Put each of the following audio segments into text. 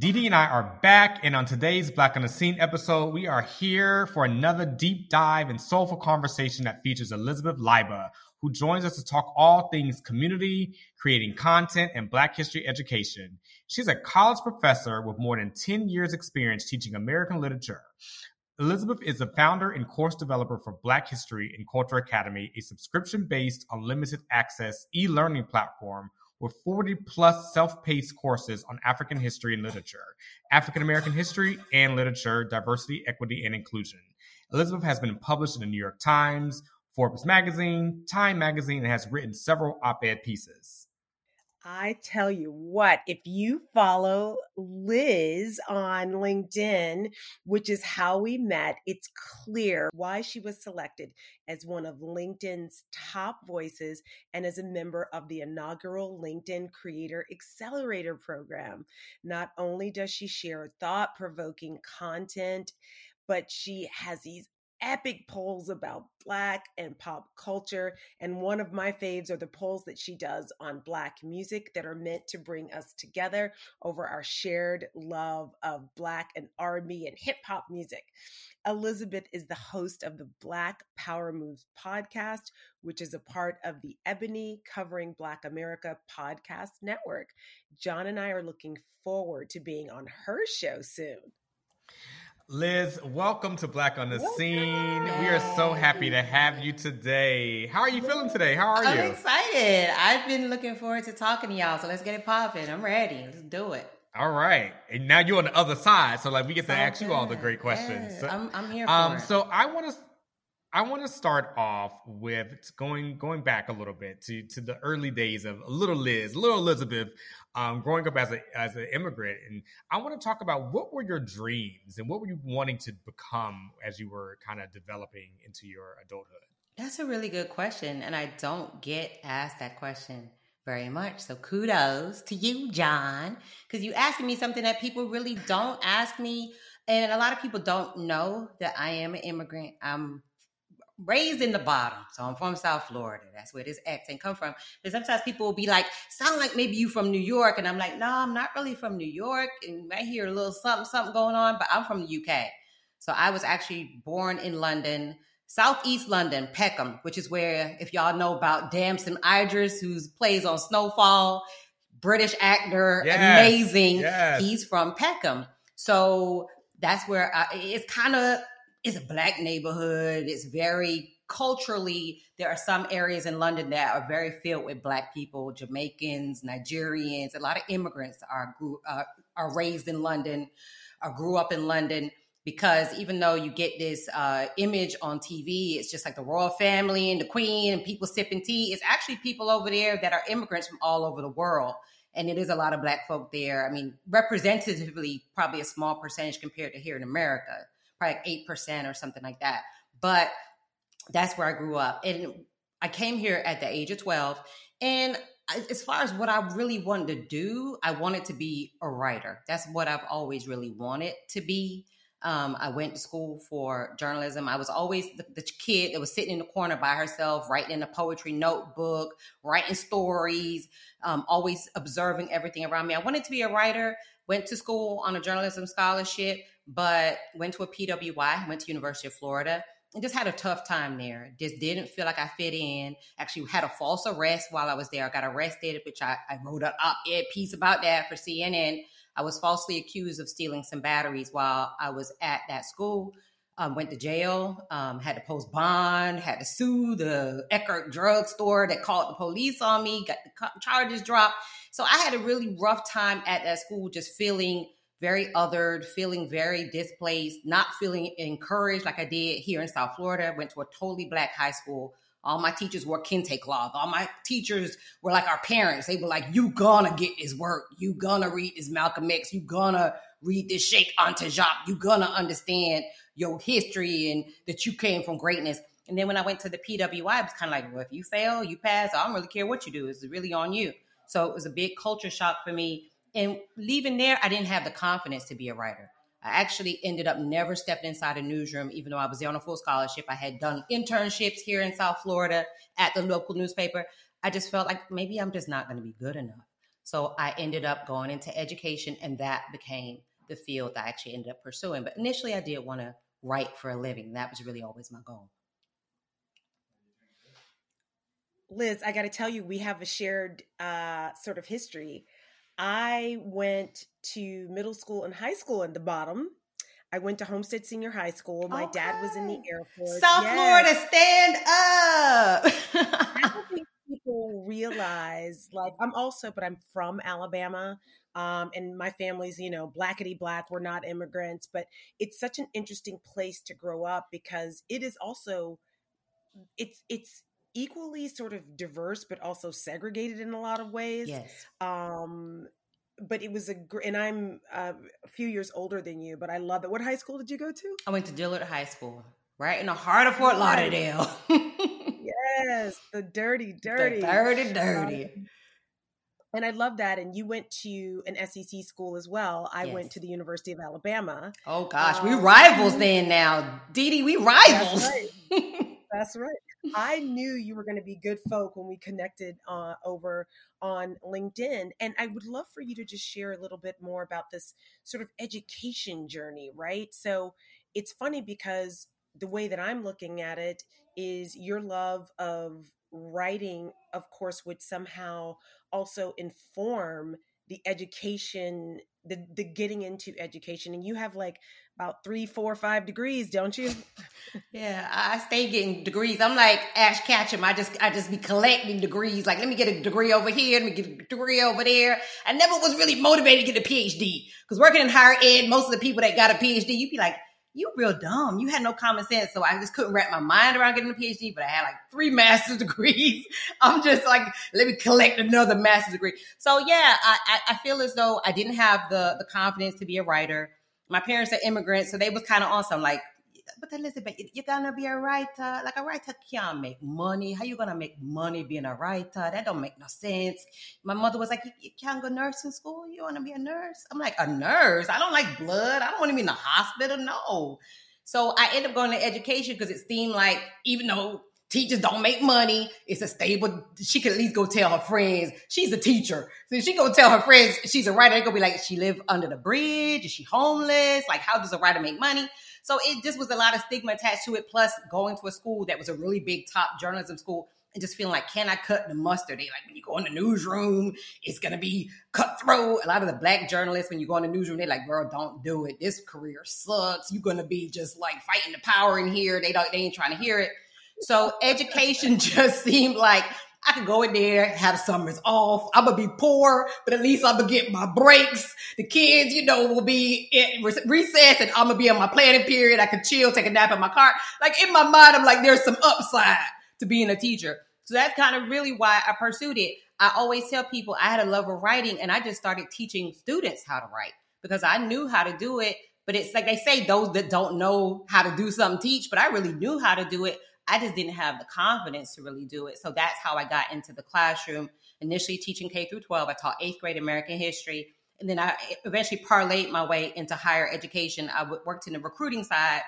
Dee and I are back, and on today's Black on the Scene episode, we are here for another deep dive and soulful conversation that features Elizabeth Leiba, who joins us to talk all things community, creating content, and Black history education. She's a college professor with more than 10 years' experience teaching American literature. Elizabeth is the founder and course developer for Black History and Culture Academy, a subscription based, unlimited access e learning platform with 40 plus self paced courses on African history and literature, African American history and literature, diversity, equity, and inclusion. Elizabeth has been published in the New York Times, Forbes Magazine, Time Magazine, and has written several op ed pieces. I tell you what, if you follow Liz on LinkedIn, which is how we met, it's clear why she was selected as one of LinkedIn's top voices and as a member of the inaugural LinkedIn Creator Accelerator program. Not only does she share thought provoking content, but she has these epic polls about Black and pop culture. And one of my faves are the polls that she does on Black music that are meant to bring us together over our shared love of Black and R&B and hip hop music. Elizabeth is the host of the Black Power Moves podcast, which is a part of the Ebony Covering Black America podcast network. John and I are looking forward to being on her show soon. Liz, welcome to Black on the welcome. Scene. We are so happy to have you today. How are you feeling today? How are you? I'm excited. I've been looking forward to talking to y'all, so let's get it popping. I'm ready. Let's do it. All right. And now you're on the other side, so like we get so to ask good. you all the great questions. Yeah, I'm, I'm here um, So I want to I want to start off with going going back a little bit to to the early days of little Liz, little Elizabeth, um, growing up as a as an immigrant, and I want to talk about what were your dreams and what were you wanting to become as you were kind of developing into your adulthood. That's a really good question, and I don't get asked that question very much. So kudos to you, John, because you asking me something that people really don't ask me, and a lot of people don't know that I am an immigrant. I'm raised in the bottom. So I'm from South Florida. That's where this accent come from. But sometimes people will be like, sound like maybe you from New York. And I'm like, no, I'm not really from New York. And I hear a little something, something going on, but I'm from the UK. So I was actually born in London, Southeast London, Peckham, which is where, if y'all know about Damson Idris, who plays on Snowfall, British actor, yes, amazing. Yes. He's from Peckham. So that's where I, it's kind of it's a black neighborhood. It's very culturally, there are some areas in London that are very filled with black people, Jamaicans, Nigerians. A lot of immigrants are uh, are raised in London, or grew up in London. Because even though you get this uh, image on TV, it's just like the royal family and the queen and people sipping tea. It's actually people over there that are immigrants from all over the world and it is a lot of black folk there. I mean, representatively, probably a small percentage compared to here in America probably like 8% or something like that. But that's where I grew up. And I came here at the age of 12. And as far as what I really wanted to do, I wanted to be a writer. That's what I've always really wanted to be. Um, I went to school for journalism. I was always the, the, kid that was sitting in the corner by herself, writing in a poetry notebook, writing stories, um, always observing everything around me. I wanted to be a writer. Went to school on a journalism scholarship, but went to a PWI, went to University of Florida, and just had a tough time there. Just didn't feel like I fit in. Actually, had a false arrest while I was there. I got arrested, which I, I wrote an op-ed piece about that for CNN. I was falsely accused of stealing some batteries while I was at that school. Um, went to jail, um, had to post bond, had to sue the Eckerd drugstore that called the police on me, got the charges dropped. So I had a really rough time at that school, just feeling very othered, feeling very displaced, not feeling encouraged like I did here in South Florida. Went to a totally black high school. All my teachers wore kente cloth. All my teachers were like our parents. They were like, "You gonna get this work. You gonna read this Malcolm X. You gonna read this Cheikh Anta. You gonna understand your history and that you came from greatness." And then when I went to the PWI, it was kind of like, "Well, if you fail, you pass. I don't really care what you do. It's really on you." So it was a big culture shock for me and leaving there, I didn't have the confidence to be a writer. I actually ended up never stepping inside a newsroom, even though I was there on a full scholarship. I had done internships here in South Florida at the local newspaper. I just felt like maybe I'm just not going to be good enough. So I ended up going into education, and that became the field that I actually ended up pursuing. But initially, I did want to write for a living. That was really always my goal. Liz, I got to tell you, we have a shared uh, sort of history. I went to middle school and high school in the bottom. I went to Homestead Senior High School. My okay. dad was in the Air Force. South yes. Florida, stand up. I don't think people realize, like, I'm also, but I'm from Alabama. Um, and my family's, you know, blackety black. We're not immigrants, but it's such an interesting place to grow up because it is also, it's, it's, equally sort of diverse but also segregated in a lot of ways. Yes. Um but it was a great, and I'm uh, a few years older than you, but I love it. What high school did you go to? I went to Dillard High School, right in the heart of Fort Lauderdale. yes, the dirty, dirty, the dirty, dirty. Um, and I love that. And you went to an SEC school as well. I yes. went to the University of Alabama. Oh gosh, um, we rivals then now, Dee Dee. We rivals. That's right. That's right. I knew you were going to be good folk when we connected uh, over on LinkedIn. And I would love for you to just share a little bit more about this sort of education journey, right? So it's funny because the way that I'm looking at it is your love of writing, of course, would somehow also inform the education the the getting into education and you have like about three four five degrees don't you yeah i stay getting degrees i'm like ash ketchum i just i just be collecting degrees like let me get a degree over here let me get a degree over there i never was really motivated to get a phd because working in higher ed most of the people that got a phd you'd be like you real dumb. You had no common sense. So I just couldn't wrap my mind around getting a PhD, but I had like three master's degrees. I'm just like, let me collect another master's degree. So yeah, I, I feel as though I didn't have the, the confidence to be a writer. My parents are immigrants, so they was kind of awesome. Like, but Elizabeth, you're gonna be a writer. Like a writer can't make money. How you gonna make money being a writer? That don't make no sense. My mother was like, you, you can't go nursing school. You wanna be a nurse? I'm like, a nurse? I don't like blood. I don't want to be in the hospital. No. So I ended up going to education because it seemed like even though teachers don't make money. It's a stable. She could at least go tell her friends she's a teacher. So she go tell her friends she's a writer. They gonna be like, she live under the bridge. Is she homeless? Like, how does a writer make money? So it just was a lot of stigma attached to it. Plus, going to a school that was a really big top journalism school and just feeling like, can I cut the mustard? They like when you go in the newsroom, it's gonna be cutthroat. A lot of the black journalists, when you go in the newsroom, they're like, girl, don't do it. This career sucks. You're gonna be just like fighting the power in here. They don't they ain't trying to hear it. So education just seemed like I could go in there, have summers off. I'm gonna be poor, but at least I'm gonna get my breaks. The kids, you know, will be in recess and I'm gonna be on my planning period. I could chill, take a nap in my car. Like in my mind, I'm like, there's some upside to being a teacher. So that's kind of really why I pursued it. I always tell people I had a love of writing and I just started teaching students how to write because I knew how to do it. But it's like they say, those that don't know how to do something teach, but I really knew how to do it. I just didn't have the confidence to really do it. So that's how I got into the classroom, initially teaching K through 12. I taught eighth grade American history. And then I eventually parlayed my way into higher education. I worked in the recruiting side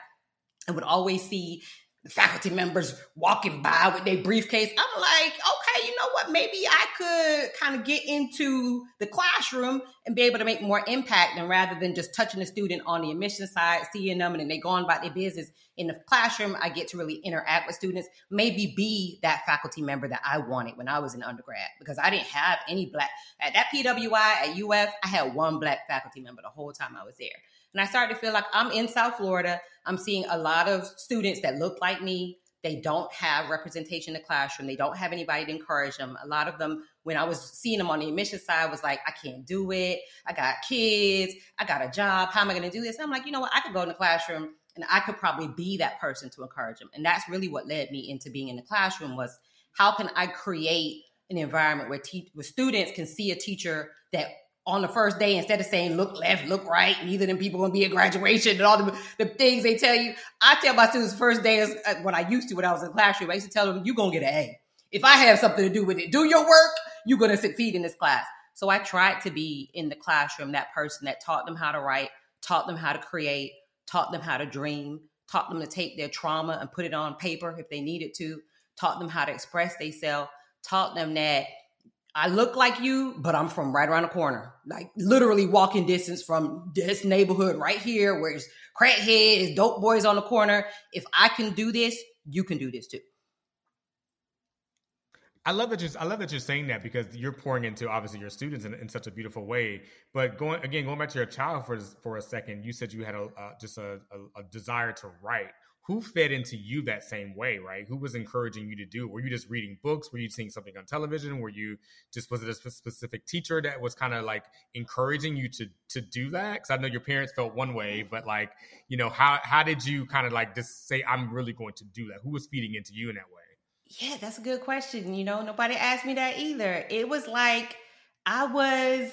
and would always see the faculty members walking by with their briefcase. I'm like, okay, you know what? Maybe I could kind of get into the classroom and be able to make more impact and rather than just touching the student on the admission side, seeing them and then they go on about their business in the classroom, I get to really interact with students, maybe be that faculty member that I wanted when I was in undergrad because I didn't have any black at that PWI at UF, I had one black faculty member the whole time I was there. And I started to feel like I'm in South Florida. I'm seeing a lot of students that look like me. They don't have representation in the classroom. They don't have anybody to encourage them. A lot of them, when I was seeing them on the admission side, was like, I can't do it. I got kids. I got a job. How am I going to do this? And I'm like, you know what? I could go in the classroom and I could probably be that person to encourage them. And that's really what led me into being in the classroom was how can I create an environment where, te- where students can see a teacher that on the first day instead of saying look left, look right, neither them people gonna be at graduation and all the, the things they tell you. I tell my students first day is uh, what I used to when I was in the classroom. I used to tell them, you're gonna get an A. If I have something to do with it, do your work, you're gonna succeed in this class. So I tried to be in the classroom that person that taught them how to write, taught them how to create, taught them how to dream, taught them to take their trauma and put it on paper if they needed to, taught them how to express themselves, taught them that I look like you, but I'm from right around the corner. Like literally walking distance from this neighborhood right here where it's crackheads, dope boys on the corner. If I can do this, you can do this too. I love that you're I love that you're saying that because you're pouring into obviously your students in, in such a beautiful way. But going again, going back to your child for for a second, you said you had a just a, a, a, desire to write. Who fed into you that same way, right? Who was encouraging you to do? Were you just reading books? Were you seeing something on television? Were you just was it a specific teacher that was kind of like encouraging you to to do that? Because I know your parents felt one way, mm-hmm. but like you know how how did you kind of like just say I'm really going to do that? Who was feeding into you in that way? Yeah, that's a good question. You know, nobody asked me that either. It was like I was,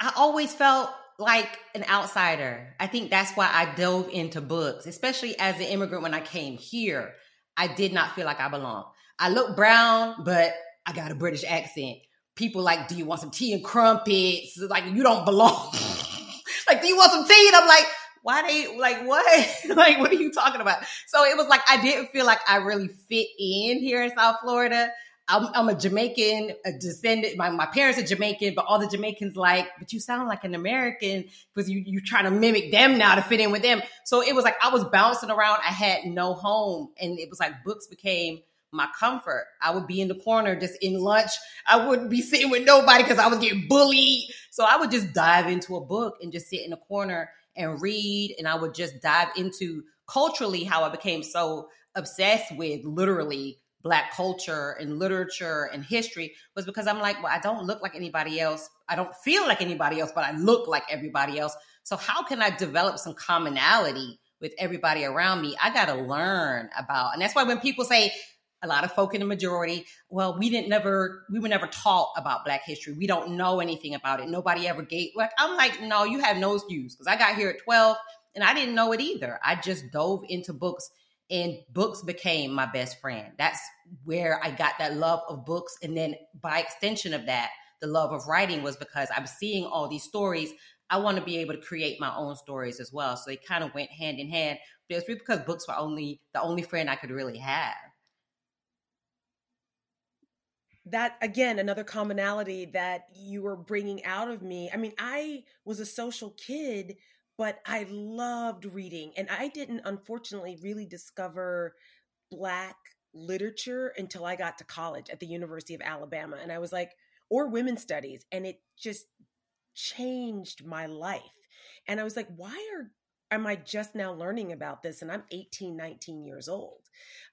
I always felt like an outsider. I think that's why I dove into books, especially as an immigrant when I came here. I did not feel like I belonged. I look brown, but I got a British accent. People like, do you want some tea and crumpets? Like, you don't belong. like, do you want some tea? And I'm like, why they like what? like what are you talking about? So it was like I didn't feel like I really fit in here in South Florida. I'm, I'm a Jamaican, a descendant. My, my parents are Jamaican, but all the Jamaicans like, but you sound like an American because you you trying to mimic them now to fit in with them. So it was like I was bouncing around. I had no home, and it was like books became my comfort. I would be in the corner just in lunch. I wouldn't be sitting with nobody because I was getting bullied. So I would just dive into a book and just sit in the corner and read and I would just dive into culturally how I became so obsessed with literally black culture and literature and history was because I'm like, well, I don't look like anybody else. I don't feel like anybody else, but I look like everybody else. So how can I develop some commonality with everybody around me? I got to learn about. And that's why when people say a lot of folk in the majority well we didn't never we were never taught about black history we don't know anything about it nobody ever gave like i'm like no you have no excuse because i got here at 12 and i didn't know it either i just dove into books and books became my best friend. That's where i got that love of books. And then by extension of that the love of writing was because i'm seeing all these stories. I want to be able to create my own stories as well. So they kind of went hand in hand but it's because books were only the only friend i could really have. That again another commonality that you were bringing out of me. I mean i was a social kid but i loved reading and i didn't unfortunately really discover black literature until i got to college at the university of alabama and i was like or women's studies and it just changed my life and i was like why are am I just now learning about this? And I'm 18, 19 years old.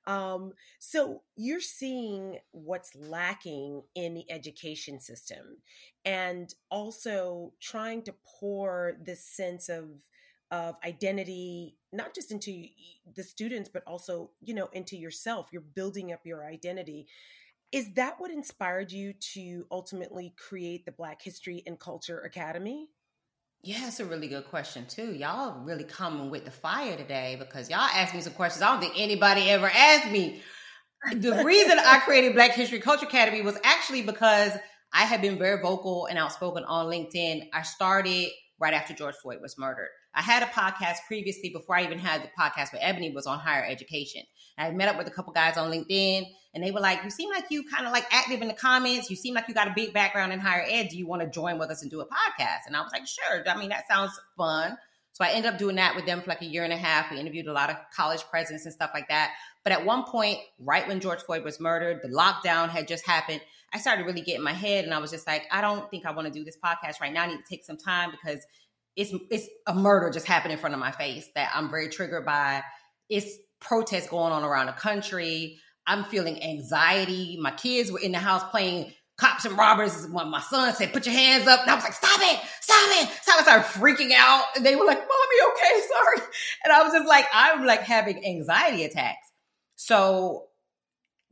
Um, so you're seeing what's lacking in the education system and also trying to pour this sense of of identity not just into the students but also you know into yourself. You're building up your identity. Is that what inspired you to ultimately create the black history and culture academy yeah, it's a really good question too. Y'all really coming with the fire today because y'all asked me some questions I don't think anybody ever asked me. The reason I created Black History Culture Academy was actually because I had been very vocal and outspoken on LinkedIn. I started right after George Floyd was murdered. I had a podcast previously before I even had the podcast with Ebony was on higher education. I met up with a couple guys on LinkedIn and they were like, you seem like you kind of like active in the comments. You seem like you got a big background in higher ed. Do you want to join with us and do a podcast? And I was like, sure. I mean, that sounds fun. So I ended up doing that with them for like a year and a half. We interviewed a lot of college presidents and stuff like that. But at one point, right when George Floyd was murdered, the lockdown had just happened. I started really getting my head and I was just like, I don't think I want to do this podcast right now. I need to take some time because it's it's a murder just happened in front of my face that I'm very triggered by. It's protests going on around the country. I'm feeling anxiety. My kids were in the house playing cops and robbers. When my son said, "Put your hands up," and I was like, "Stop it! Stop it!" So I started freaking out, and they were like, "Mommy, okay, sorry." And I was just like, I'm like having anxiety attacks. So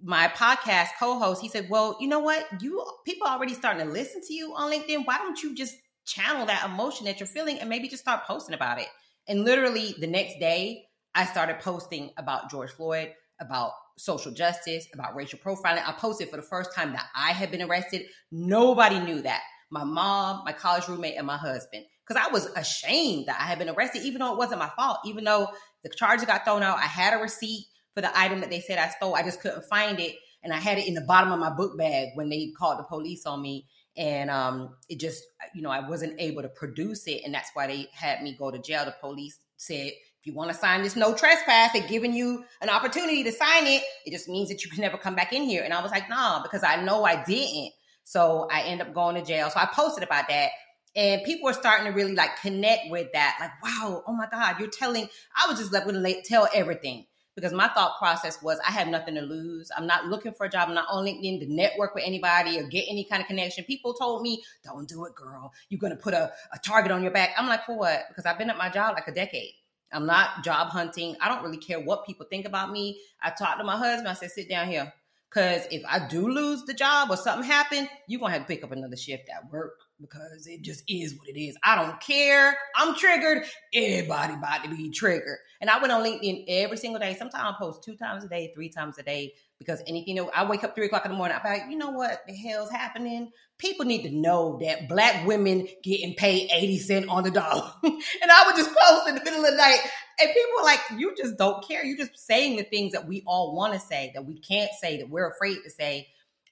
my podcast co-host, he said, "Well, you know what? You people already starting to listen to you on LinkedIn. Why don't you just channel that emotion that you're feeling and maybe just start posting about it. And literally the next day, I started posting about George Floyd, about social justice, about racial profiling. I posted for the first time that I had been arrested. Nobody knew that. My mom, my college roommate, and my husband. Because I was ashamed that I had been arrested, even though it wasn't my fault. Even though the charges got thrown out, I had a receipt for the item that they said I stole. I just couldn't find it. and I had it in the bottom of my book bag when they called the police on me. And um, it just, you know, I wasn't able to produce it. And that's why they had me go to jail. The police said, if you want to sign this no trespass, they're giving you an opportunity to sign it. It just means that you can never come back in here. And I was like, nah, because I know I didn't. So I end up going to jail. So I posted about that. And people were starting to really like connect with that. Like, wow, oh my God, you're telling, I was just like, going to tell everything because my thought process was I have nothing to lose. I'm not looking for a job. I'm not on LinkedIn to network with anybody or get any kind of connection. People told me, don't do it, girl. You're going to put a, a target on your back. I'm like, for what? Because I've been at my job like a decade. I'm not job hunting. I don't really care what people think about me. I talked to my husband. I said, sit down here. Because if I do lose the job or something happen, you're going to have to pick up another shift at work because it just is what it is. I don't care. I'm triggered. Everybody about to be triggered. And I went on LinkedIn every single day. Sometimes I post two times a day, three times a day, because anything, you know, I wake up three o'clock in the morning. I'm like, you know what the hell's happening? People need to know that black women getting paid 80 cents on the dollar. and I would just post in the middle of the night. And people are like, you just don't care. You're just saying the things that we all want to say, that we can't say, that we're afraid to say.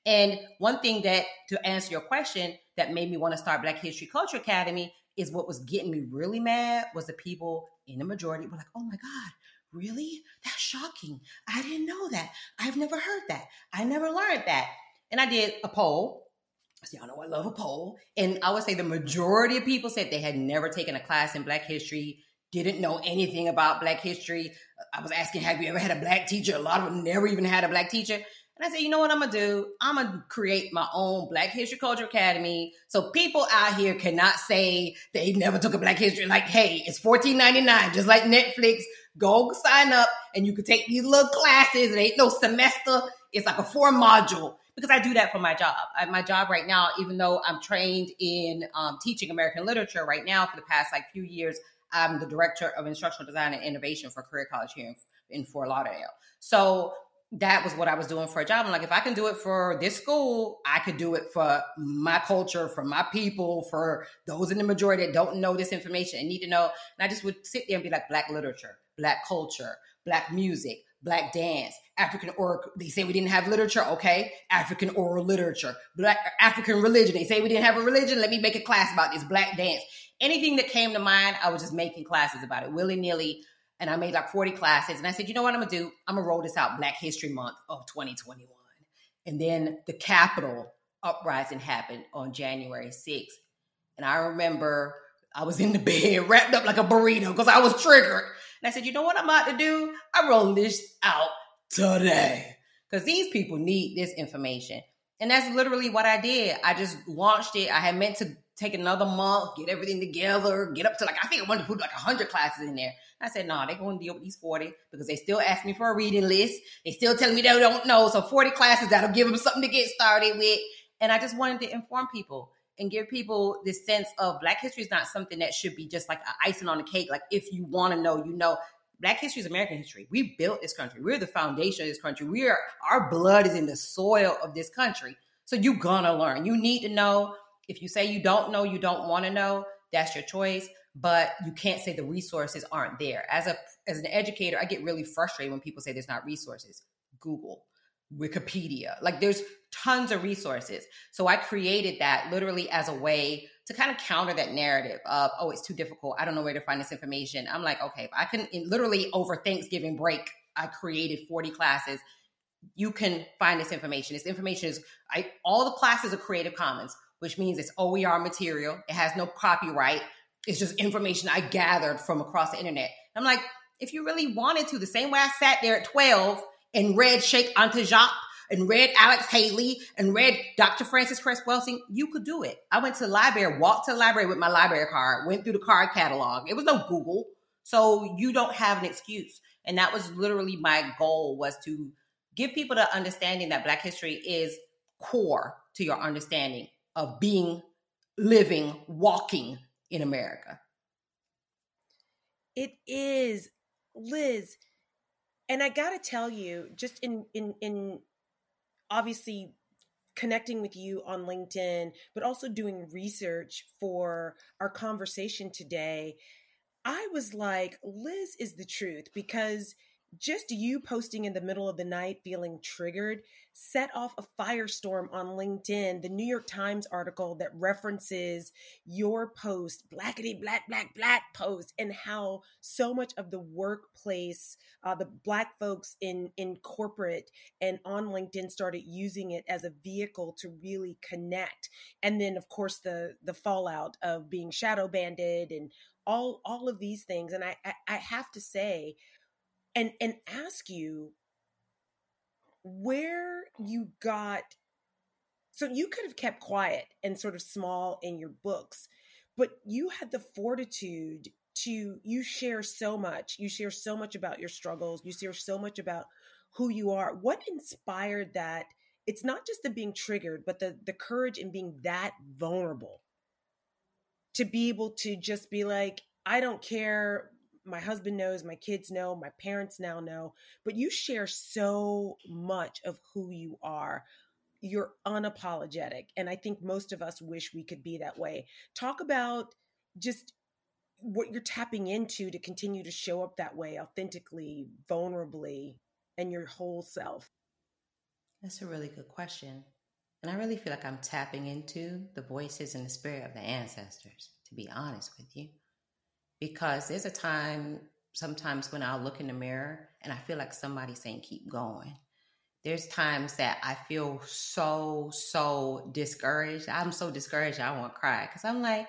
And one thing that, to answer your question, that made me want to start Black History Culture Academy is what was getting me really mad was the people in the majority were like, oh my God, really? That's shocking. I didn't know that. I've never heard that. I never learned that. And I did a poll. So y'all know I love a poll. And I would say the majority of people said they had never taken a class in Black history, didn't know anything about Black history. I was asking, have you ever had a Black teacher? A lot of them never even had a Black teacher. And I said, you know what I'm gonna do? I'm gonna create my own Black History Culture Academy. So people out here cannot say they never took a Black History. Like, hey, it's $14.99, just like Netflix. Go sign up and you can take these little classes. It ain't no semester. It's like a four module because I do that for my job. I, my job right now, even though I'm trained in um, teaching American literature right now for the past like few years, I'm the director of instructional design and innovation for Career College here in, in Fort Lauderdale. So that was what I was doing for a job. I'm like, if I can do it for this school, I could do it for my culture, for my people, for those in the majority that don't know this information and need to know. And I just would sit there and be like, Black literature, Black culture, Black music, Black dance, African oral. They say we didn't have literature, okay? African oral literature, Black African religion. They say we didn't have a religion. Let me make a class about this Black dance. Anything that came to mind, I was just making classes about it willy nilly and I made like 40 classes. And I said, you know what I'm gonna do? I'm gonna roll this out Black History Month of 2021. And then the Capitol uprising happened on January 6th. And I remember I was in the bed wrapped up like a burrito because I was triggered. And I said, you know what I'm about to do? I'm rolling this out today. Because these people need this information. And that's literally what I did. I just launched it. I had meant to take another month, get everything together, get up to like, I think I wanted to put like 100 classes in there. I said, no, nah, they're going to deal with these 40 because they still ask me for a reading list. They still telling me they don't know. So 40 classes, that'll give them something to get started with. And I just wanted to inform people and give people this sense of Black history is not something that should be just like icing on the cake. Like if you want to know, you know. Black history is American history. We built this country. We're the foundation of this country. We are our blood is in the soil of this country. So you're gonna learn. You need to know. If you say you don't know, you don't want to know, that's your choice but you can't say the resources aren't there. As a as an educator, I get really frustrated when people say there's not resources. Google, Wikipedia, like there's tons of resources. So I created that literally as a way to kind of counter that narrative of oh it's too difficult. I don't know where to find this information. I'm like okay, if I can literally over Thanksgiving break, I created 40 classes. You can find this information. This information is I all the classes are Creative Commons, which means it's OER material. It has no copyright it's just information I gathered from across the internet. I'm like, if you really wanted to, the same way I sat there at 12 and read Cheikh Anta Diop and read Alex Haley and read Dr. Frances Cress Welsing, you could do it. I went to the library, walked to the library with my library card, went through the card catalog. It was no Google. So you don't have an excuse. And that was literally my goal was to give people the understanding that Black history is core to your understanding of being, living, walking in America. It is, Liz. And I got to tell you, just in in in obviously connecting with you on LinkedIn, but also doing research for our conversation today, I was like, Liz is the truth because just you posting in the middle of the night feeling triggered set off a firestorm on LinkedIn. The New York Times article that references your post, blackety black, black, black post, and how so much of the workplace, uh, the black folks in, in corporate and on LinkedIn started using it as a vehicle to really connect. And then, of course, the the fallout of being shadow banded and all all of these things. And I, I, I have to say, and and ask you where you got so you could have kept quiet and sort of small in your books but you had the fortitude to you share so much. You share so much about your struggles. You share so much about who you are. What inspired that? It's not just the being triggered but the the courage in being that vulnerable to be able to just be like i don't care my husband knows, my kids know, my parents now know, but you share so much of who you are. You're unapologetic. And I think most of us wish we could be that way. Talk about just what you're tapping into to continue to show up that way authentically, vulnerably, and your whole self. That's a really good question. And I really feel like I'm tapping into the voices and the spirit of the ancestors, to be honest with you because there's a time sometimes when I'll look in the mirror and I feel like somebody's saying, keep going. There's times that I feel so, so discouraged. I'm so discouraged, I want to cry because I'm like,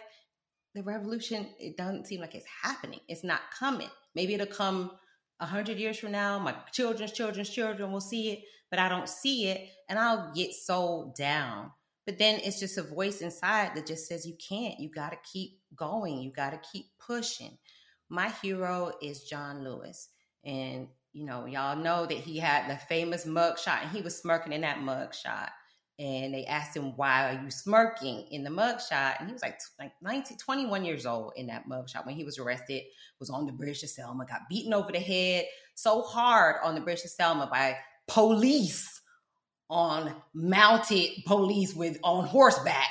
the revolution, it doesn't seem like it's happening. It's not coming. Maybe it'll come a hundred years from now. My children's children's children will see it, but I don't see it. And I'll get so down. But then it's just a voice inside that just says, you can't. You got to keep going. You got to keep pushing. My hero is John Lewis. And, you know, y'all know that he had the famous mug shot and he was smirking in that mug shot. And they asked him, why are you smirking in the mug shot? And he was like, like 19, 21 years old in that mug shot when he was arrested, was on the bridge to Selma, got beaten over the head so hard on the bridge to Selma by police on mounted police with on horseback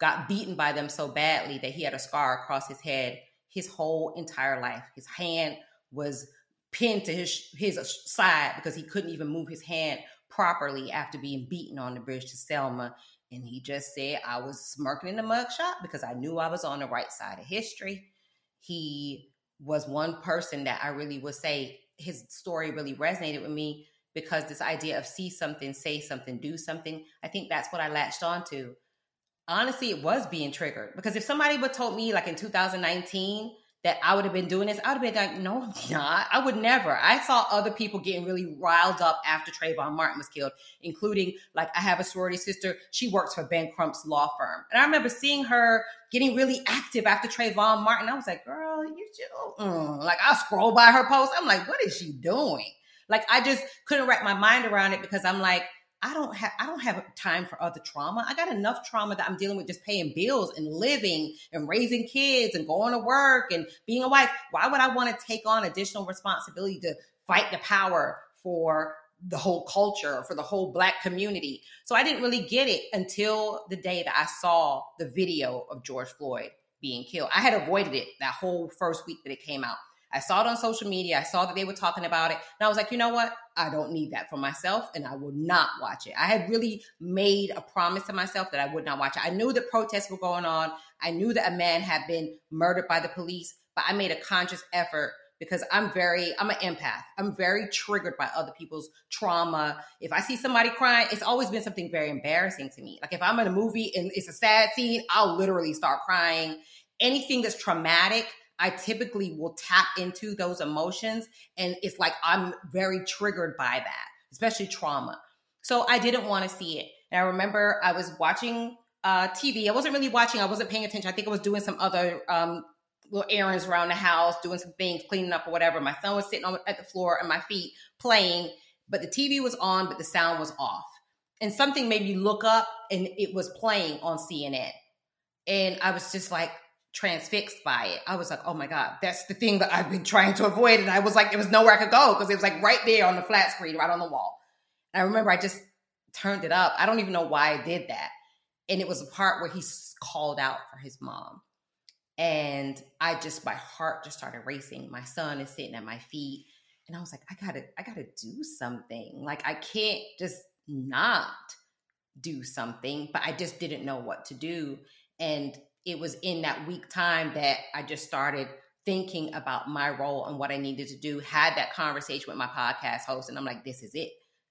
got beaten by them so badly that he had a scar across his head his whole entire life. His hand was pinned to his his side because he couldn't even move his hand properly after being beaten on the bridge to Selma. And he just said, I was smirking in the mugshot because I knew I was on the right side of history. He was one person that I really would say his story really resonated with me because this idea of see something, say something, do something, I think that's what I latched onto. Honestly, it was being triggered because if somebody would told me like in 2019 that I would have been doing this, I would have been like, no, I'm not. I would never. I saw other people getting really riled up after Trayvon Martin was killed, including like I have a sorority sister. She works for Ben Crump's law firm. And I remember seeing her getting really active after Trayvon Martin. I was like, girl, you just, mm. like I scroll by her post. I'm like, what is she doing? Like I just couldn't wrap my mind around it because I'm like, I don't have I don't have time for other trauma. I got enough trauma that I'm dealing with just paying bills and living and raising kids and going to work and being a wife. Why would I want to take on additional responsibility to fight the power for the whole culture for the whole black community? So I didn't really get it until the day that I saw the video of George Floyd being killed. I had avoided it that whole first week that it came out. I saw it on social media. I saw that they were talking about it. And I was like, you know what? I don't need that for myself and I will not watch it. I had really made a promise to myself that I would not watch it. I knew the protests were going on. I knew that a man had been murdered by the police, but I made a conscious effort because I'm very, I'm an empath. I'm very triggered by other people's trauma. If I see somebody crying, it's always been something very embarrassing to me. Like if I'm in a movie and it's a sad scene, I'll literally start crying. Anything that's traumatic, I typically will tap into those emotions. And it's like I'm very triggered by that, especially trauma. So I didn't want to see it. And I remember I was watching uh, TV. I wasn't really watching, I wasn't paying attention. I think I was doing some other um, little errands around the house, doing some things, cleaning up or whatever. My son was sitting on, at the floor and my feet playing, but the TV was on, but the sound was off. And something made me look up and it was playing on CNN. And I was just like, transfixed by it. I was like, oh my God, that's the thing that I've been trying to avoid. And I was like, there was nowhere I could go because it was like right there on the flat screen, right on the wall. And I remember I just turned it up. I don't even know why I did that. And it was a part where he called out for his mom. And I just, my heart just started racing. My son is sitting at my feet. And I was like, I gotta, I gotta do something. Like I can't just not do something, but I just didn't know what to do. And it was in that week time that I just started thinking about my role and what I needed to do, had that conversation with my podcast host, and I'm like, this is it.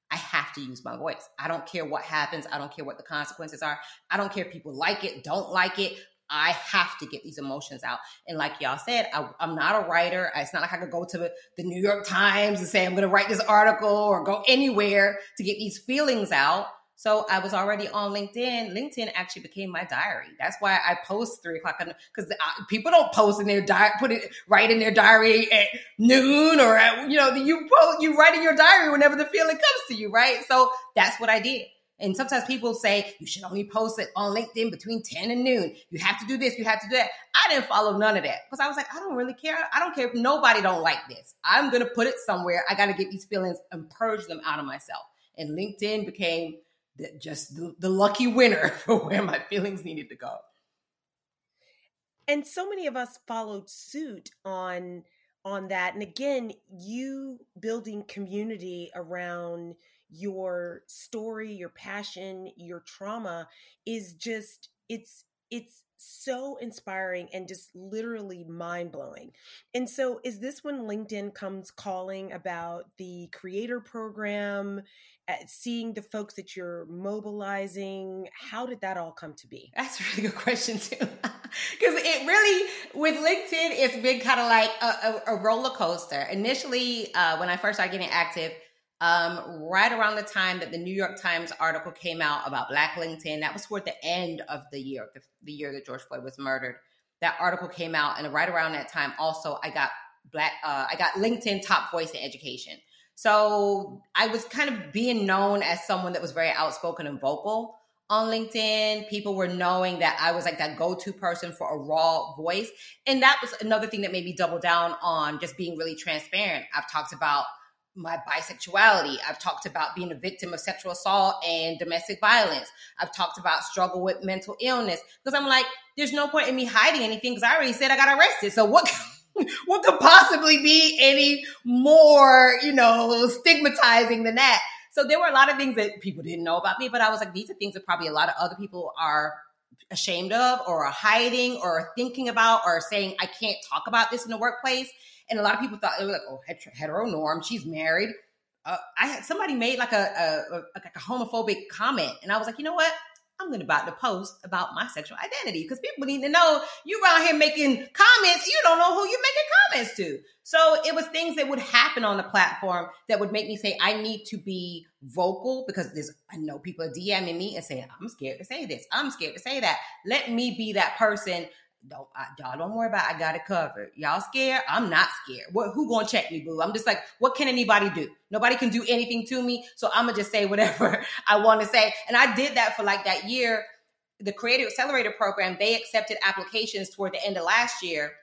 I have to use my voice. I don't care what happens. I don't care what the consequences are. I don't care if people like it, don't like it. I have to get these emotions out. And like y'all said, I, am not a writer. It's not like I could go to the, the New York Times and say, I'm going to write this article or go anywhere to get these feelings out. So I was already on LinkedIn. LinkedIn actually became my diary. That's why I post three o'clock because people don't post in their diary, put it right in their diary at noon or at, you know, you post, you write in your diary whenever the feeling comes to you, right? So that's what I did. And sometimes people say you should only post it on LinkedIn between 10 and noon. You have to do this, you have to do that. I didn't follow none of that because I was like, I don't really care. I don't care if nobody don't like this. I'm to put it somewhere. I got to get these feelings and purge them out of myself. And LinkedIn became the, just the, the lucky winner for where my feelings needed to go. And so many of us followed suit on on that. And again, you building community around your story, your passion, your trauma is just it's it's so inspiring and just literally mind blowing. And so, is this when LinkedIn comes calling about the creator program, seeing the folks that you're mobilizing? How did that all come to be? That's a really good question, too. Because it really, with LinkedIn, it's been kind of like a, a, a, roller coaster. Initially, uh, when I first started getting active, um, right around the time that the New York Times article came out about Black LinkedIn, that was toward the end of the year, the, the year that George Floyd was murdered. That article came out, and right around that time, also I got black, uh, I got LinkedIn top voice in education. So I was kind of being known as someone that was very outspoken and vocal on LinkedIn. People were knowing that I was like that go to person for a raw voice. And that was another thing that made me double down on just being really transparent. I've talked about my bisexuality. I've talked about being a victim of sexual assault and domestic violence. I've talked about struggle with mental illness because I'm like, there's no point in me hiding anything because I already said I got arrested. So what? what could possibly be any more, you know, stigmatizing than that? So there were a lot of things that people didn't know about me, but I was like, these are things that probably a lot of other people are ashamed of or are hiding or thinking about or saying, I can't talk about this in the workplace. And a lot of people thought it was like, oh, hetero norm. She's married. Uh, I had somebody made like a, a, a, like a homophobic comment, and I was like, you know what? I'm going to about to post about my sexual identity because people need to know you around here making comments. You don't know who you're making comments to. So it was things that would happen on the platform that would make me say, I need to be vocal because there's, I know people are DMing me and saying, I'm scared to say this. I'm scared to say that. Let me be that person don't I, y'all don't worry about. It. I got it covered. Y'all scared? I'm not scared. What? Who gonna check me, boo? I'm just like, what can anybody do? Nobody can do anything to me, so I'm gonna just say whatever I want to say. And I did that for like that year. The Creator Accelerator program they accepted applications toward the end of last year,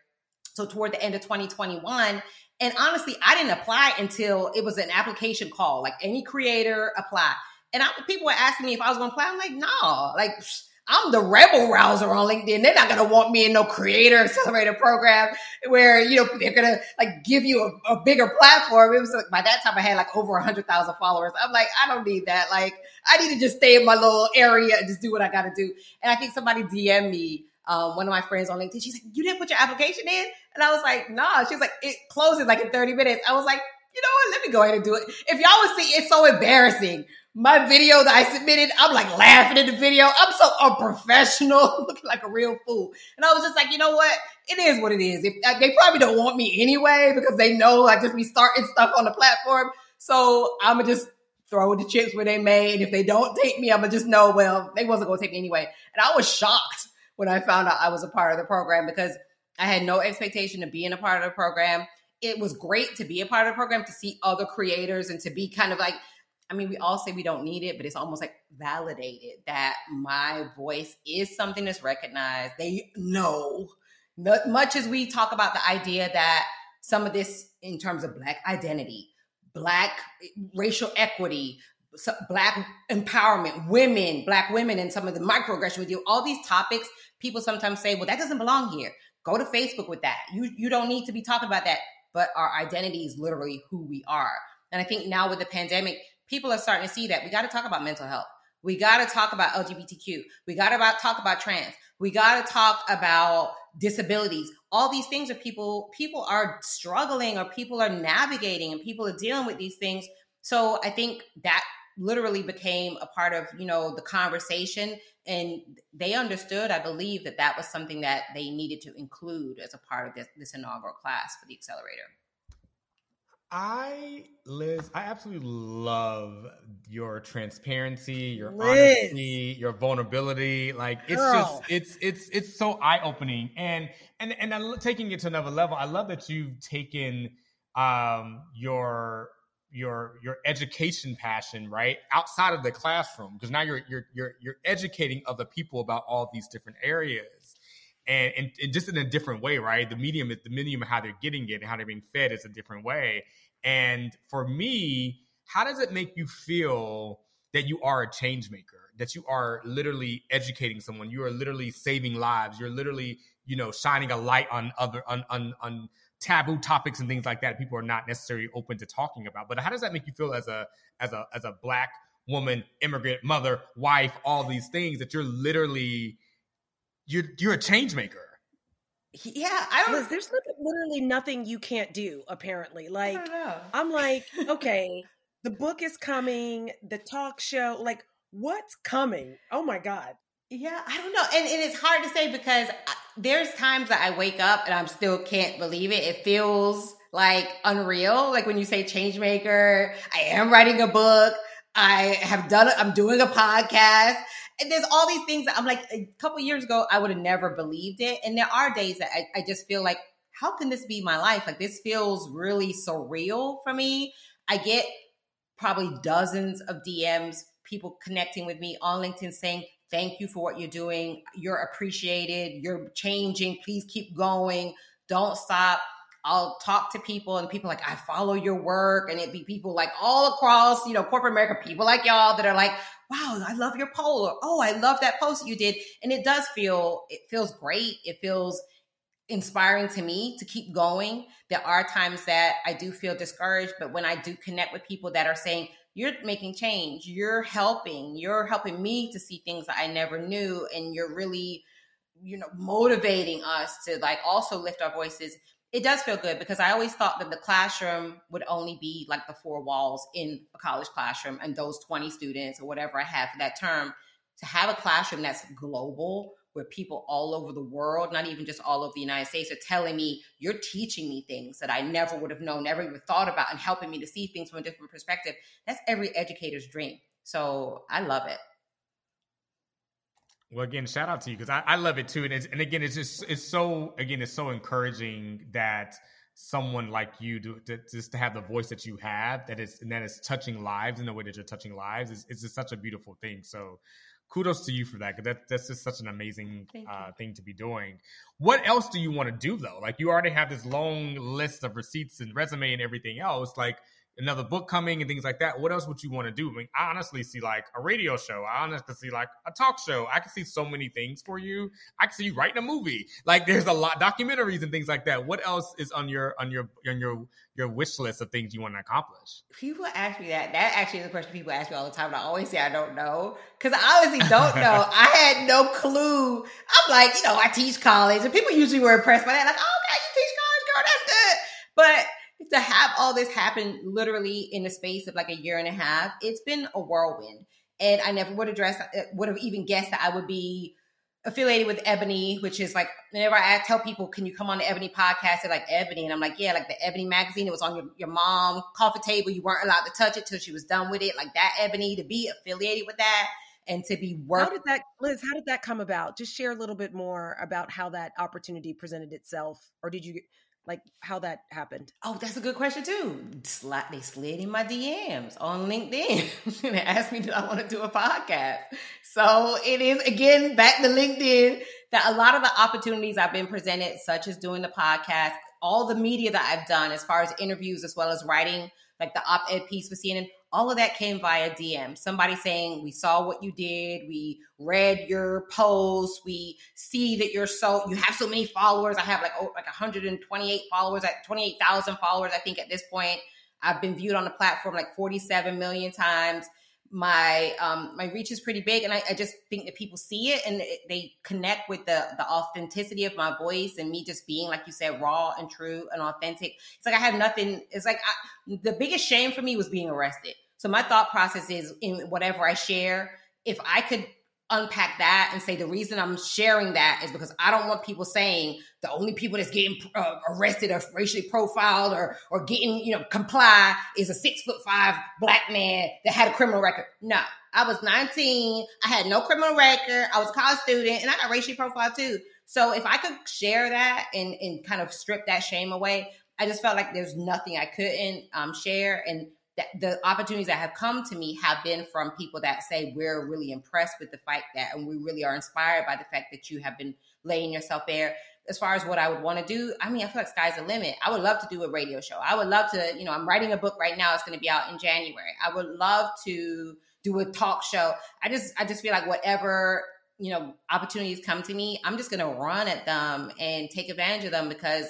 so toward the end of 2021. And honestly, I didn't apply until it was an application call. Like any creator apply. And I, people were asking me if I was gonna apply. I'm like, no, like. Psh, I'm the rebel rouser on LinkedIn. They're not gonna want me in no creator accelerator program where you know they're gonna like give you a, a bigger platform. It was like by that time I had like over hundred thousand followers. I'm like, I don't need that. Like I need to just stay in my little area and just do what I gotta do. And I think somebody DM me. Um, one of my friends on LinkedIn, she's like, "You didn't put your application in," and I was like, "Nah." She's like, "It closes like in 30 minutes." I was like, "You know what? Let me go ahead and do it." If y'all would see, it's so embarrassing my video that I submitted, I'm like laughing in the video. I'm so unprofessional, looking like a real fool. And I was just like, you know what? It is what it is. If uh, they probably don't want me anyway because they know I just be starting stuff on the platform. So I'm gonna just throw the chips where they may. And if they don't take me, I'm gonna just know, well, they wasn't gonna take me anyway. And I was shocked when I found out I was a part of the program because I had no expectation of being a part of the program. It was great to be a part of the program, to see other creators and to be kind of like I mean, we all say we don't need it, but it's almost like validated that my voice is something that's recognized. They know. Much as we talk about the idea that some of this, in terms of Black identity, Black eh, racial equity, Black empowerment, women, Black women, and some of the microaggression with you, all these topics, people sometimes say, well, that doesn't belong here. Go to Facebook with that. You, you don't need to be talking about that. but our identity is literally who we are. And I think now with the pandemic, people are starting to see that we got to talk about mental health. We got to talk about LGBTQ. We got to talk about trans. We got to talk about disabilities. All these things are people people are struggling or people are navigating and people are dealing with these things. So I think that literally became a part of, you know, the conversation and they understood, I believe that that was something that they needed to include as a part of this, this inaugural class for the accelerator. I, Liz, I absolutely love your transparency, your Liz. honesty, your vulnerability. Like it's Girl. just, it's, it's, it's so eye opening. And, and, and I, taking it to another level, I love that you've taken um, your, your, your education passion, right, outside of the classroom, because now you're, you're, you're, you're educating other people about all these different areas. And, and, and just in a different way, right? The medium is the medium of how they're getting it and how they're being fed is a different way. And for me, how does it make you feel that you are a change maker? That you are literally educating someone, you are literally saving lives, you're literally, you know, shining a light on other on on, on taboo topics and things like that people are not necessarily open to talking about. But how does that make you feel as a as a as a black woman, immigrant, mother, wife, all these things that you're literally you're you're a change maker. Yeah, I don't, Liz, there's li- literally nothing you can't do, apparently. Like. I'm like, okay, the book is coming, the talk show, like, what's coming? Oh my God. Yeah, I don't know. And, and it's hard to say because I, there's times that I wake up and I'm still can't believe it. It feels like unreal. Like when you say change maker, I am writing a book. I have done it. I'm doing a podcast. There's all these things that I'm like, a couple years ago, I would have never believed it. And there are days that I, I just feel like, how can this be my life? Like this feels really surreal for me. I get probably dozens of DMs, people connecting with me on LinkedIn saying, Thank you for what you're doing. You're appreciated. You're changing. Please keep going. Don't stop. I'll talk to people and people like, I follow your work. And it'd be people like all across, you know, corporate America, people like y'all that are like, wow, I love your poll. Or, oh, I love that post you did. And it does feel, it feels great. It feels inspiring to me to keep going. There are times that I do feel discouraged, but when I do connect with people that are saying, you're making change, you're helping, you're helping me to see things that I never knew, and you're really, you know, motivating us to like also lift our voices. It does feel good because I always thought that the classroom would only be like the four walls in a college classroom and those 20 students or whatever I have for that term. To have a classroom that's global, where people all over the world, not even just all over the United States, are telling me, you're teaching me things that I never would have known, never even thought about, and helping me to see things from a different perspective. That's every educator's dream. So I love it. Well, again, shout out to you because I, I love it too, and it's, and again, it's just it's so again it's so encouraging that someone like you do to just to have the voice that you have that is and that is touching lives in the way that you're touching lives is it's just such a beautiful thing. So kudos to you for that because that, that's just such an amazing uh, thing to be doing. What else do you want to do though? Like you already have this long list of receipts and resume and everything else. Like another book coming and things like that. What else would you want to do? I mean, I honestly see like a radio show. I honestly see like a talk show. I can see so many things for you. I can see you writing a movie. Like there's a lot documentaries and things like that. What else is on your on your on your your wish list of things you want to accomplish? People ask me that. That actually is a question people ask me all the time. And I always say I don't know because I honestly don't know. I had no clue. I'm like, you know, I teach college, and people usually were impressed by that. Like, oh, okay, you teach college, girl, that's good. But to have all this happen literally in the space of like a year and a half, it's been a whirlwind. And I never would have dressed, uh, would have even guessed that I would be affiliated with Ebony, which is like whenever I tell people, "Can you come on the Ebony podcast?" They're like Ebony, and I'm like, "Yeah, like the Ebony magazine. It was on your, your mom coffee table. You weren't allowed to touch it till she was done with it. Like that Ebony to be affiliated with that and to be How work. did that, Liz, how did that come about? Just share a little bit more about how that opportunity presented itself. Or did you, like, how that happened? Oh, that's a good question too. Slide, they slid in my DMs on LinkedIn and asked me, "Did I want to do a podcast?" So it is again back to LinkedIn that a lot of the opportunities I've been presented, such as doing the podcast, all the media that I've done as far as interviews as well as writing like the op-ed piece for CNN, all of that came via DM. Somebody saying, We saw what you did, we read your post, we see that you're so you have so many followers. I have like oh, like 128 followers, at 28,000 followers, I think at this point. I've been viewed on the platform like 47 million times my um my reach is pretty big and I, I, just think that people see it and they connect with the the authenticity of my voice and me just being like you said raw and true and authentic it's like i have nothing it's like I, the biggest shame for me was being arrested so my thought process is in whatever i share if i could unpack that and say the reason I'm sharing that is because I don't want people saying the only people that's getting uh, arrested or racially profiled or or getting you know comply is a six foot five black man that had a criminal record. No, I was 19. I had no criminal record. I was a college student and I got racially profiled too. So if I could share that and and kind of strip that shame away, I just felt like there's nothing I couldn't um, share and that the opportunities that have come to me have been from people that say we're really impressed with the fight that and we really are inspired by the fact that you have been laying yourself bare as far as what I would want to do, I mean, I feel like sky's the limit. I would love to do a radio show. I would love to, you know, I'm writing a book right now. It's going to be out in January. I would love to do a talk show. I just, I just feel like whatever, you know, opportunities come to me, I'm just going to run at them and take advantage of them because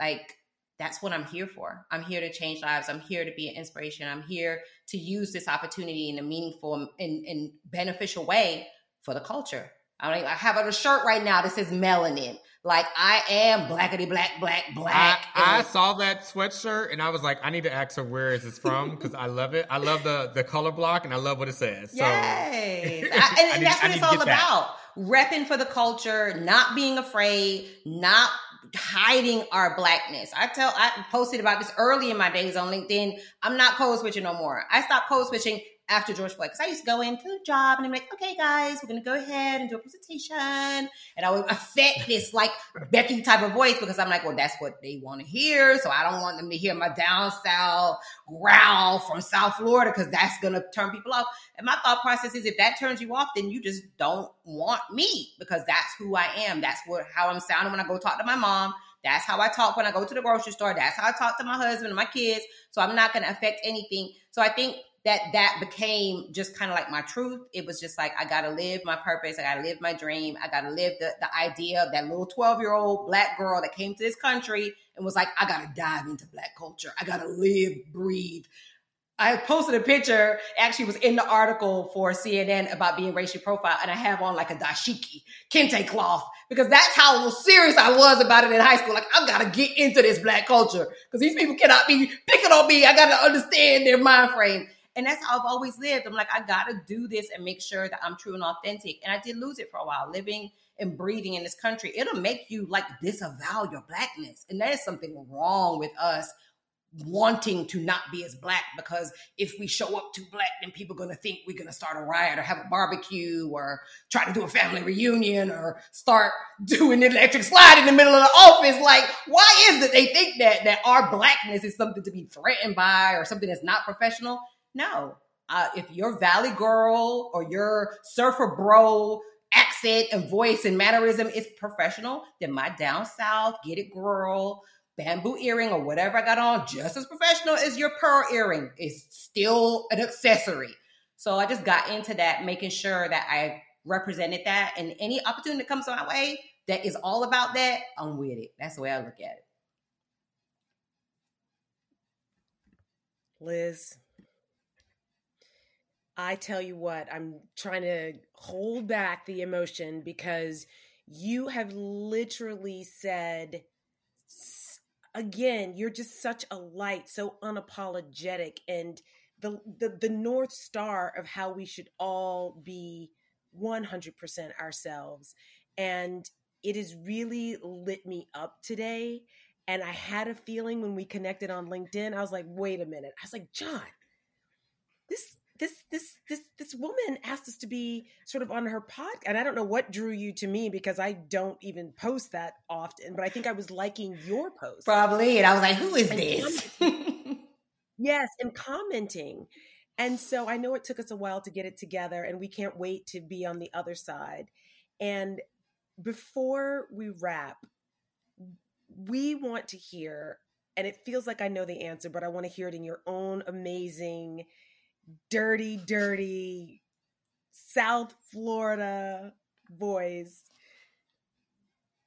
like that's what I'm here for. I'm here to change lives. I'm here to be an inspiration. I'm here to use this opportunity in a meaningful and, and beneficial way for the culture. I, mean, I have a shirt right now that says melanin. Like I am blackety black, black, black. I, I saw that sweatshirt and I was like, I need to ask her where is this from because I love it. I love the the color block and I love what it says. So, yes, I, and, and need, that's what it's all about. Repping for the culture, not being afraid, not hiding our blackness. I tell I posted about this early in my days on LinkedIn. I'm not code switching no more. I stopped code switching after George Floyd because I used to go into the job and I'm like, okay, guys, we're gonna go ahead and do a presentation, and I would affect this like Becky type of voice because I'm like, well, that's what they want to hear, so I don't want them to hear my down south growl from South Florida because that's gonna turn people off. And my thought process is, if that turns you off, then you just don't want me because that's who I am. That's what how I'm sounding when I go talk to my mom. That's how I talk when I go to the grocery store. That's how I talk to my husband and my kids. So I'm not going to affect anything. So I think that that became just kind of like my truth. It was just like I gotta live my purpose. I gotta live my dream. I gotta live the, the idea of that little 12 year old black girl that came to this country and was like, I gotta dive into black culture. I gotta live, breathe. I posted a picture, actually was in the article for CNN about being racially profiled, and I have on like a dashiki, kente cloth, because that's how serious I was about it in high school. Like, I gotta get into this black culture, because these people cannot be picking on me. I gotta understand their mind frame. And that's how I've always lived. I'm like, I gotta do this and make sure that I'm true and authentic. And I did lose it for a while, living and breathing in this country. It'll make you like disavow your blackness. And that is something wrong with us wanting to not be as black because if we show up too black, then people are gonna think we're gonna start a riot or have a barbecue or try to do a family reunion or start doing the electric slide in the middle of the office. Like, why is it they think that that our blackness is something to be threatened by or something that's not professional? No. Uh, if your Valley girl or your surfer bro accent and voice and mannerism is professional, then my down south, get it girl, bamboo earring or whatever I got on, just as professional as your pearl earring. is still an accessory. So I just got into that, making sure that I represented that. And any opportunity that comes my way that is all about that, I'm with it. That's the way I look at it. Liz, I tell you what, I'm trying to hold back the emotion because you have literally said, again, you're just such a light, so unapologetic, and the, the, the North Star of how we should all be 100% ourselves. And it has really lit me up today. And I had a feeling when we connected on LinkedIn, I was like, wait a minute. I was like, John, this this this this this woman asked us to be sort of on her podcast and i don't know what drew you to me because i don't even post that often but i think i was liking your post probably and i was like who is and this? yes and commenting. And so i know it took us a while to get it together and we can't wait to be on the other side. And before we wrap we want to hear and it feels like i know the answer but i want to hear it in your own amazing dirty, dirty South Florida boys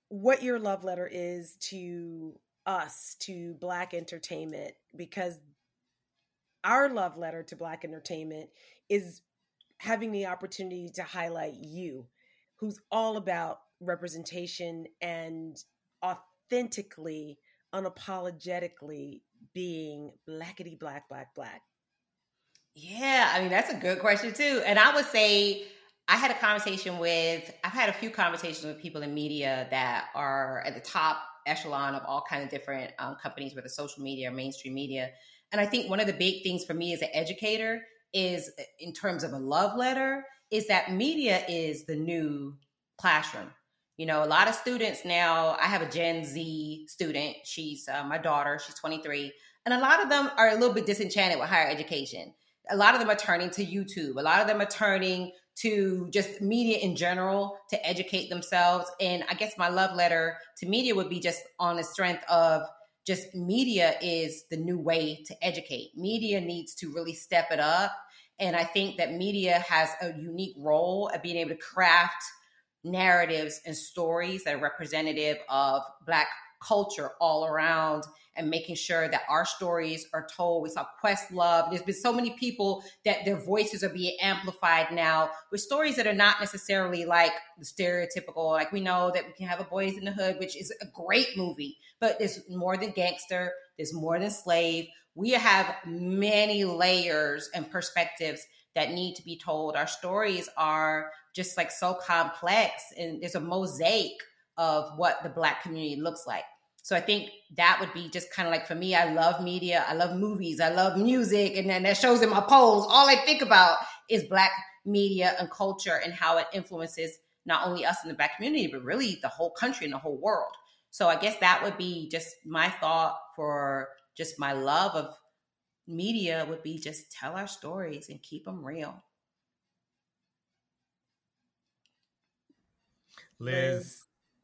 what your love letter is to us, to Black entertainment, because our love letter to Black entertainment is having the opportunity to highlight you, who's all about representation and authentically, unapologetically being blackety black, black, black. Yeah, I mean, that's a good question too. And I would say, I had a conversation with, I've had a few conversations with people in media that are at the top echelon of all kind of different um, companies, whether social media or mainstream media. And I think one of the big things for me as an educator is, in terms of a love letter, is that media is the new classroom. You know, a lot of students now, I have a Gen Z student. She's uh, my daughter, she's 23. And a lot of them are a little bit disenchanted with higher education. A lot of them are turning to YouTube. A lot of them are turning to just media in general to educate themselves. And I guess my love letter to media would be just on the strength of just media is the new way to educate. Media needs to really step it up. And I think that media has a unique role of being able to craft narratives and stories that are representative of Black culture all around and making sure that our stories are told. We saw Questlove. There's been so many people that their voices are being amplified now with stories that are not necessarily like the stereotypical. Like we know that we can have a Boyz n the Hood, which is a great movie, but there's more than gangster. There's more than slave. We have many layers and perspectives that need to be told. Our stories are just like so complex, and there's a mosaic of what the Black community looks like. So I think that would be just kind of like for me, I love media, I love movies, I love music, and then that shows in my polls. All I think about is black media and culture and how it influences not only us in the black community, but really the whole country and the whole world. So I guess that would be just my thought for just my love of media would be just tell our stories and keep them real. Liz,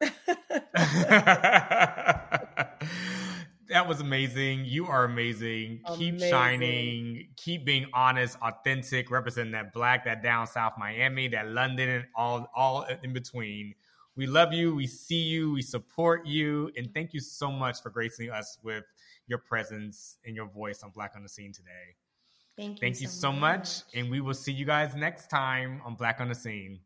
that was amazing. You are amazing. amazing. Keep shining. Keep being honest, authentic, representing that black, that down south Miami, that London, and all all in between. We love you. We see you. We support you, and thank you so much for gracing us with your presence and your voice on Black on the Scene today. Thank you. Thank you so, so much. much. And we will see you guys next time on Black on the Scene.